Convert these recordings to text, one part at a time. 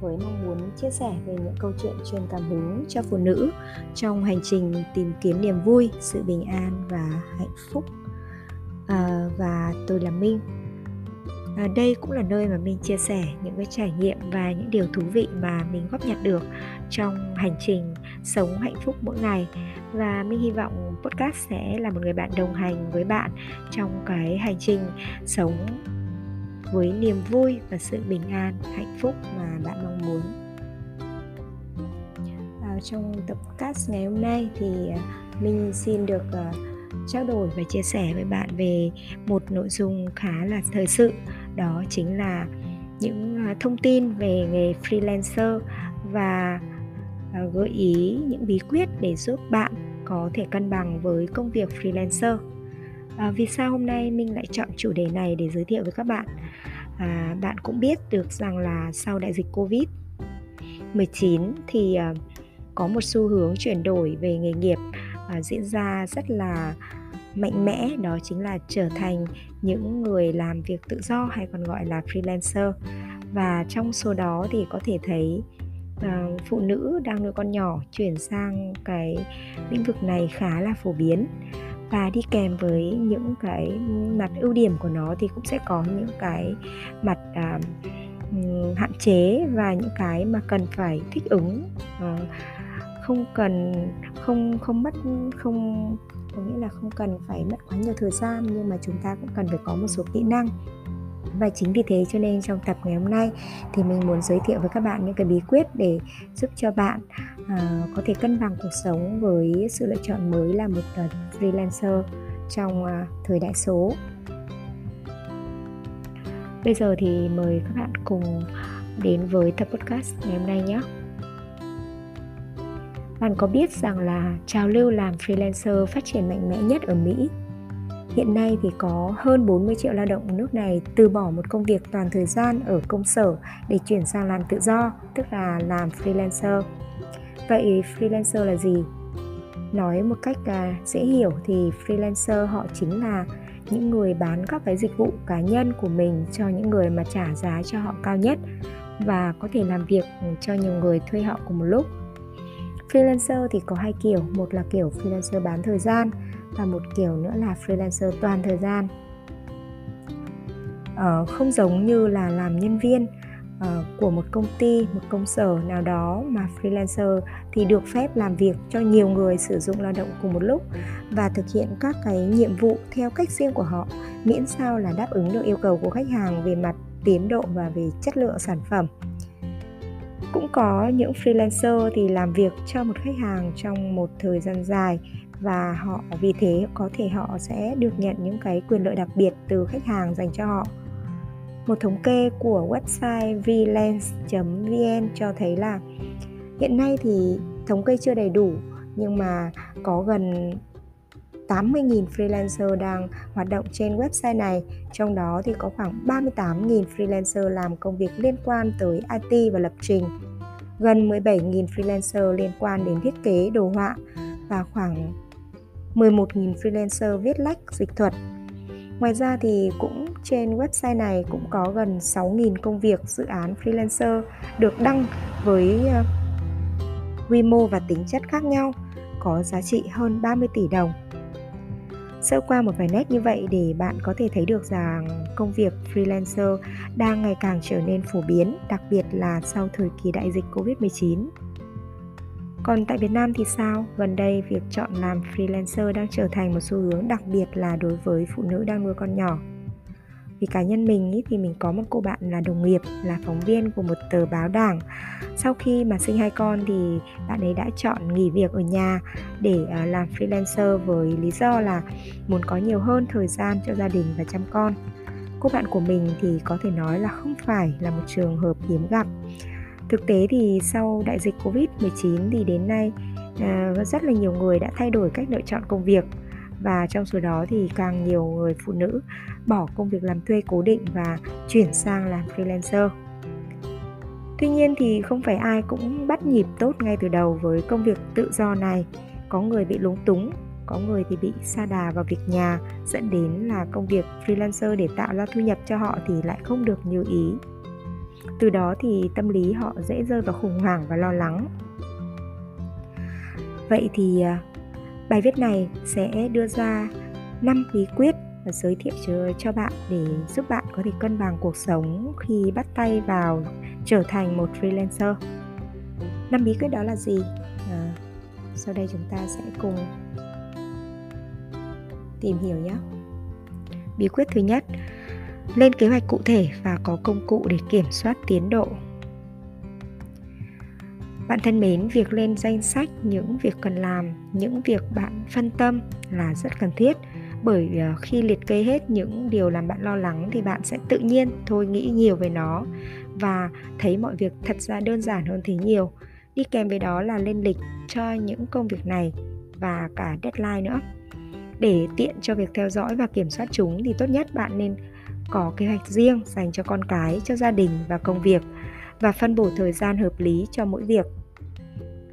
với mong muốn chia sẻ về những câu chuyện truyền cảm hứng cho phụ nữ trong hành trình tìm kiếm niềm vui, sự bình an và hạnh phúc. À, và tôi là Minh. À, đây cũng là nơi mà mình chia sẻ những cái trải nghiệm và những điều thú vị mà mình góp nhặt được trong hành trình sống hạnh phúc mỗi ngày và mình hy vọng podcast sẽ là một người bạn đồng hành với bạn trong cái hành trình sống với niềm vui và sự bình an hạnh phúc mà bạn mong muốn. À, trong tập podcast ngày hôm nay thì ờ, mình xin được uh, trao đổi và chia sẻ với bạn về một nội dung khá là thời sự đó chính là những uh, thông tin về nghề freelancer và uh, gợi ý những bí quyết để giúp bạn có thể cân bằng với công việc freelancer à, vì sao hôm nay mình lại chọn chủ đề này để giới thiệu với các bạn? À, bạn cũng biết được rằng là sau đại dịch covid 19 thì à, có một xu hướng chuyển đổi về nghề nghiệp à, diễn ra rất là mạnh mẽ đó chính là trở thành những người làm việc tự do hay còn gọi là freelancer. Và trong số đó thì có thể thấy uh, phụ nữ đang nuôi con nhỏ chuyển sang cái lĩnh vực này khá là phổ biến và đi kèm với những cái mặt ưu điểm của nó thì cũng sẽ có những cái mặt à, hạn chế và những cái mà cần phải thích ứng. À, không cần không không mất không có nghĩa là không cần phải mất quá nhiều thời gian nhưng mà chúng ta cũng cần phải có một số kỹ năng và chính vì thế cho nên trong tập ngày hôm nay thì mình muốn giới thiệu với các bạn những cái bí quyết để giúp cho bạn uh, có thể cân bằng cuộc sống với sự lựa chọn mới là một uh, freelancer trong uh, thời đại số. Bây giờ thì mời các bạn cùng đến với tập podcast ngày hôm nay nhé. Bạn có biết rằng là trào lưu làm freelancer phát triển mạnh mẽ nhất ở Mỹ? Hiện nay thì có hơn 40 triệu lao động nước này từ bỏ một công việc toàn thời gian ở công sở để chuyển sang làm tự do, tức là làm freelancer. Vậy freelancer là gì? Nói một cách à, dễ hiểu thì freelancer họ chính là những người bán các cái dịch vụ cá nhân của mình cho những người mà trả giá cho họ cao nhất và có thể làm việc cho nhiều người thuê họ cùng một lúc. Freelancer thì có hai kiểu, một là kiểu freelancer bán thời gian và một kiểu nữa là freelancer toàn thời gian. Ờ, không giống như là làm nhân viên uh, của một công ty một công sở nào đó mà freelancer thì được phép làm việc cho nhiều người sử dụng lao động cùng một lúc và thực hiện các cái nhiệm vụ theo cách riêng của họ miễn sao là đáp ứng được yêu cầu của khách hàng về mặt tiến độ và về chất lượng sản phẩm. Cũng có những freelancer thì làm việc cho một khách hàng trong một thời gian dài và họ vì thế có thể họ sẽ được nhận những cái quyền lợi đặc biệt từ khách hàng dành cho họ. Một thống kê của website freelance.vn cho thấy là hiện nay thì thống kê chưa đầy đủ nhưng mà có gần 80.000 freelancer đang hoạt động trên website này, trong đó thì có khoảng 38.000 freelancer làm công việc liên quan tới IT và lập trình, gần 17.000 freelancer liên quan đến thiết kế đồ họa và khoảng 11.000 freelancer viết lách dịch thuật. Ngoài ra thì cũng trên website này cũng có gần 6.000 công việc dự án freelancer được đăng với ờ, quy mô và tính chất khác nhau, có giá trị hơn 30 tỷ đồng. Sơ qua một vài nét như vậy để bạn có thể thấy được rằng công việc freelancer đang ngày càng trở nên phổ biến, đặc biệt là sau thời kỳ đại dịch Covid-19. Còn tại Việt Nam thì sao? Gần đây việc chọn làm freelancer đang trở thành một xu hướng đặc biệt là đối với phụ nữ đang nuôi con nhỏ. Vì cá nhân mình ý, thì mình có một cô bạn là đồng nghiệp, là phóng viên của một tờ báo đảng. Sau khi mà sinh hai con thì bạn ấy đã chọn nghỉ việc ở nhà để ờ, làm freelancer với lý do là muốn có nhiều hơn thời gian cho gia đình và chăm con. Cô bạn của mình thì có thể nói là không phải là một trường hợp hiếm gặp Thực tế thì sau đại dịch Covid-19 thì đến nay à, rất là nhiều người đã thay đổi cách lựa chọn công việc và trong số đó thì càng nhiều người phụ nữ bỏ công việc làm thuê cố định và chuyển sang làm freelancer. Tuy nhiên thì không phải ai cũng bắt nhịp tốt ngay từ đầu với công việc tự do này. Có người bị lúng túng, có người thì bị sa đà vào việc nhà dẫn đến là công việc freelancer để tạo ra thu nhập cho họ thì lại không được như ý từ đó thì tâm lý họ dễ rơi vào khủng hoảng và lo lắng. Vậy thì à, bài viết này sẽ đưa ra 5 bí quyết và giới thiệu cho, cho bạn để giúp bạn có thể cân bằng cuộc sống khi bắt tay vào trở thành một freelancer. Năm bí quyết đó là gì? À, sau đây chúng ta sẽ cùng tìm hiểu nhé. Bí quyết thứ nhất lên kế hoạch cụ thể và có công cụ để kiểm soát tiến độ. Bạn thân mến, việc lên danh sách những việc cần làm, những việc bạn phân tâm là rất cần thiết. Bởi ờ, khi liệt kê hết những điều làm bạn lo lắng thì bạn sẽ tự nhiên thôi nghĩ nhiều về nó và thấy mọi việc thật ra đơn giản hơn thế nhiều. Đi kèm với đó là lên lịch cho những công việc này và cả deadline nữa. Để tiện cho việc theo dõi và kiểm soát chúng thì tốt nhất bạn nên có kế hoạch riêng dành cho con cái cho gia đình và công việc và phân bổ thời gian hợp lý cho mỗi việc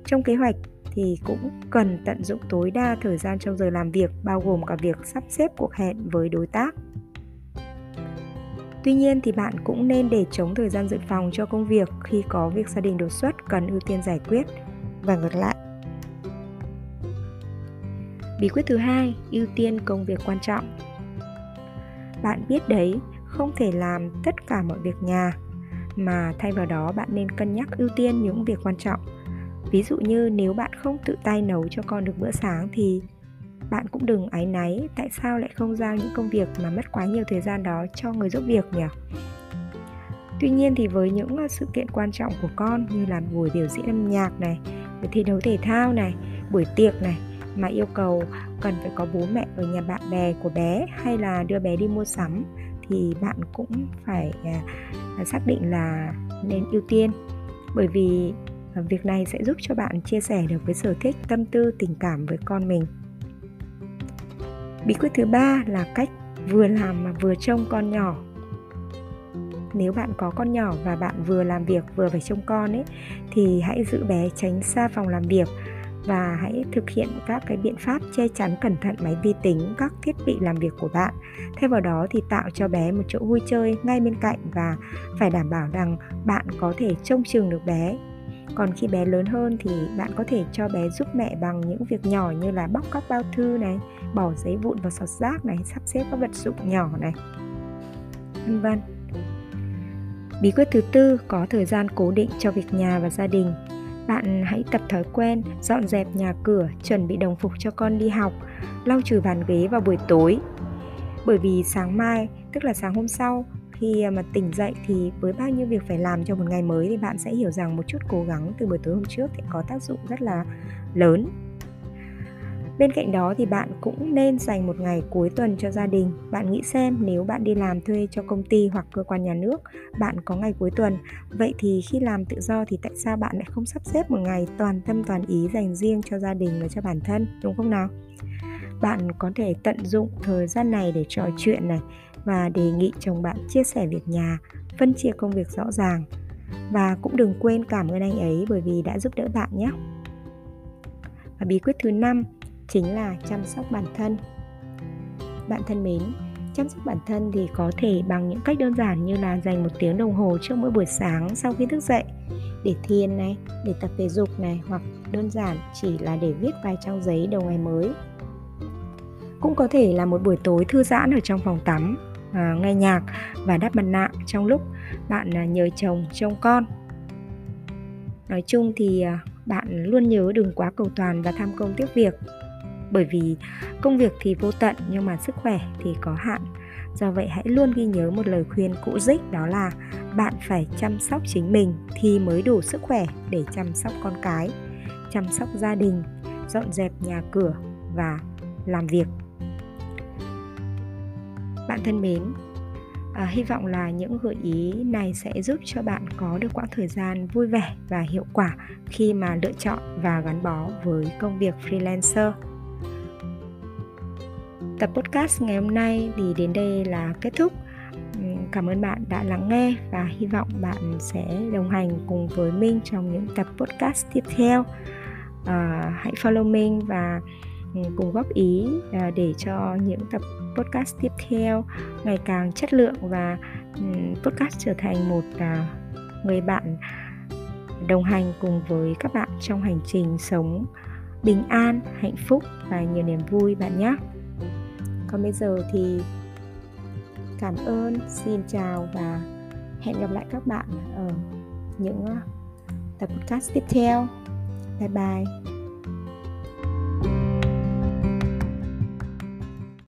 trong kế hoạch thì cũng cần tận dụng tối đa thời gian trong giờ làm việc bao gồm cả việc sắp xếp cuộc hẹn với đối tác Tuy nhiên thì bạn cũng nên để chống thời gian dự phòng cho công việc khi có việc gia đình đột xuất cần ưu tiên giải quyết và ngược lại. Bí quyết thứ hai, ưu tiên công việc quan trọng. Bạn biết đấy, không thể làm tất cả mọi việc nhà mà thay vào đó bạn nên cân nhắc ưu tiên những việc quan trọng. Ví dụ như nếu bạn không tự tay nấu cho con được bữa sáng thì bạn cũng đừng áy náy tại sao lại không giao những công việc mà mất quá nhiều thời gian đó cho người giúp việc nhỉ tuy nhiên thì với những à, sự kiện quan trọng của con như là buổi biểu diễn âm nhạc này buổi thi đấu thể thao này buổi tiệc này mà yêu cầu cần phải có bố mẹ ở nhà bạn bè của bé hay là đưa bé đi mua sắm thì bạn cũng phải à, à xác định là nên ưu tiên. Bởi vì à, việc này sẽ giúp cho bạn chia sẻ được với sở thích tâm tư tình cảm với con mình. Bí quyết thứ ba là cách vừa làm mà vừa trông con nhỏ. Nếu bạn có con nhỏ và bạn vừa làm việc vừa phải trông con ấy thì hãy giữ bé tránh xa phòng làm việc và hãy thực hiện các cái biện pháp che chắn cẩn thận máy vi tính, các thiết bị làm việc của bạn. Thay vào đó thì tạo cho bé một chỗ vui chơi ngay bên cạnh và phải đảm bảo rằng bạn có thể trông chừng được bé. Còn khi bé lớn hơn thì bạn có thể cho bé giúp mẹ bằng những việc nhỏ như là bóc các bao thư này bỏ giấy vụn vào sọt rác này sắp xếp các vật dụng nhỏ này vân vân. Bí quyết thứ tư có thời gian cố định cho việc nhà và gia đình bạn hãy tập thói quen, dọn dẹp nhà cửa, chuẩn bị đồng phục cho con đi học, lau chùi bàn ghế vào buổi tối. Bởi vì sáng mai, tức là sáng hôm sau, khi mà tỉnh dậy thì với bao nhiêu việc phải làm cho một ngày mới thì bạn sẽ hiểu rằng một chút cố gắng từ buổi tối hôm trước thì có tác dụng rất là lớn bên cạnh đó thì bạn cũng nên dành một ngày cuối tuần cho gia đình. Bạn nghĩ xem nếu bạn đi làm thuê cho công ty hoặc cơ quan nhà nước bạn có ngày cuối tuần. Vậy thì khi làm tự do thì tại sao bạn lại không sắp xếp một ngày toàn tâm toàn ý dành riêng cho gia đình và cho bản thân đúng không nào? Bạn có thể tận dụng thời gian này để trò chuyện này và đề nghị chồng bạn chia sẻ việc nhà, phân chia công việc rõ ràng. Và cũng đừng quên cảm ơn anh ấy bởi vì đã giúp đỡ bạn nhé. Và bí quyết thứ năm chính là chăm sóc bản thân. Bạn thân mến, chăm sóc bản thân thì có thể bằng những cách đơn giản như là dành một tiếng đồng hồ trước mỗi buổi sáng sau khi thức dậy để thiền này, để tập thể dục này hoặc đơn giản chỉ là để viết vài trang giấy đầu ngày mới. Cũng có thể là một buổi tối thư giãn ở trong phòng tắm à, nghe nhạc và đắp mặt nạ trong lúc bạn à, nhờ chồng trông con nói chung thì à, bạn luôn nhớ đừng quá cầu toàn và tham công tiếc việc bởi vì công việc thì vô tận nhưng mà sức khỏe thì có hạn. Do vậy hãy luôn ghi nhớ một lời khuyên cũ dích đó là bạn phải chăm sóc chính mình thì mới đủ sức khỏe để chăm sóc con cái chăm sóc gia đình dọn dẹp nhà cửa và làm việc. Bạn thân mến à, hy vọng là những gợi ý này sẽ giúp cho bạn có được quãng thời gian vui vẻ và hiệu quả khi mà lựa chọn và gắn bó với công việc freelancer tập podcast ngày hôm nay thì đến đây là kết thúc. Cảm ơn bạn đã lắng nghe và hy vọng bạn sẽ đồng hành cùng với mình trong những tập podcast tiếp theo. Uh, hãy follow mình và cùng góp ý ờ, để cho những tập podcast tiếp theo ngày càng chất lượng và podcast trở thành một ờ, người bạn đồng hành cùng với các bạn trong hành trình sống bình an hạnh phúc và nhiều niềm vui bạn nhé còn bây giờ thì cảm ơn, xin chào và hẹn gặp lại các bạn ở những ờ, tập podcast tiếp theo. Bye bye.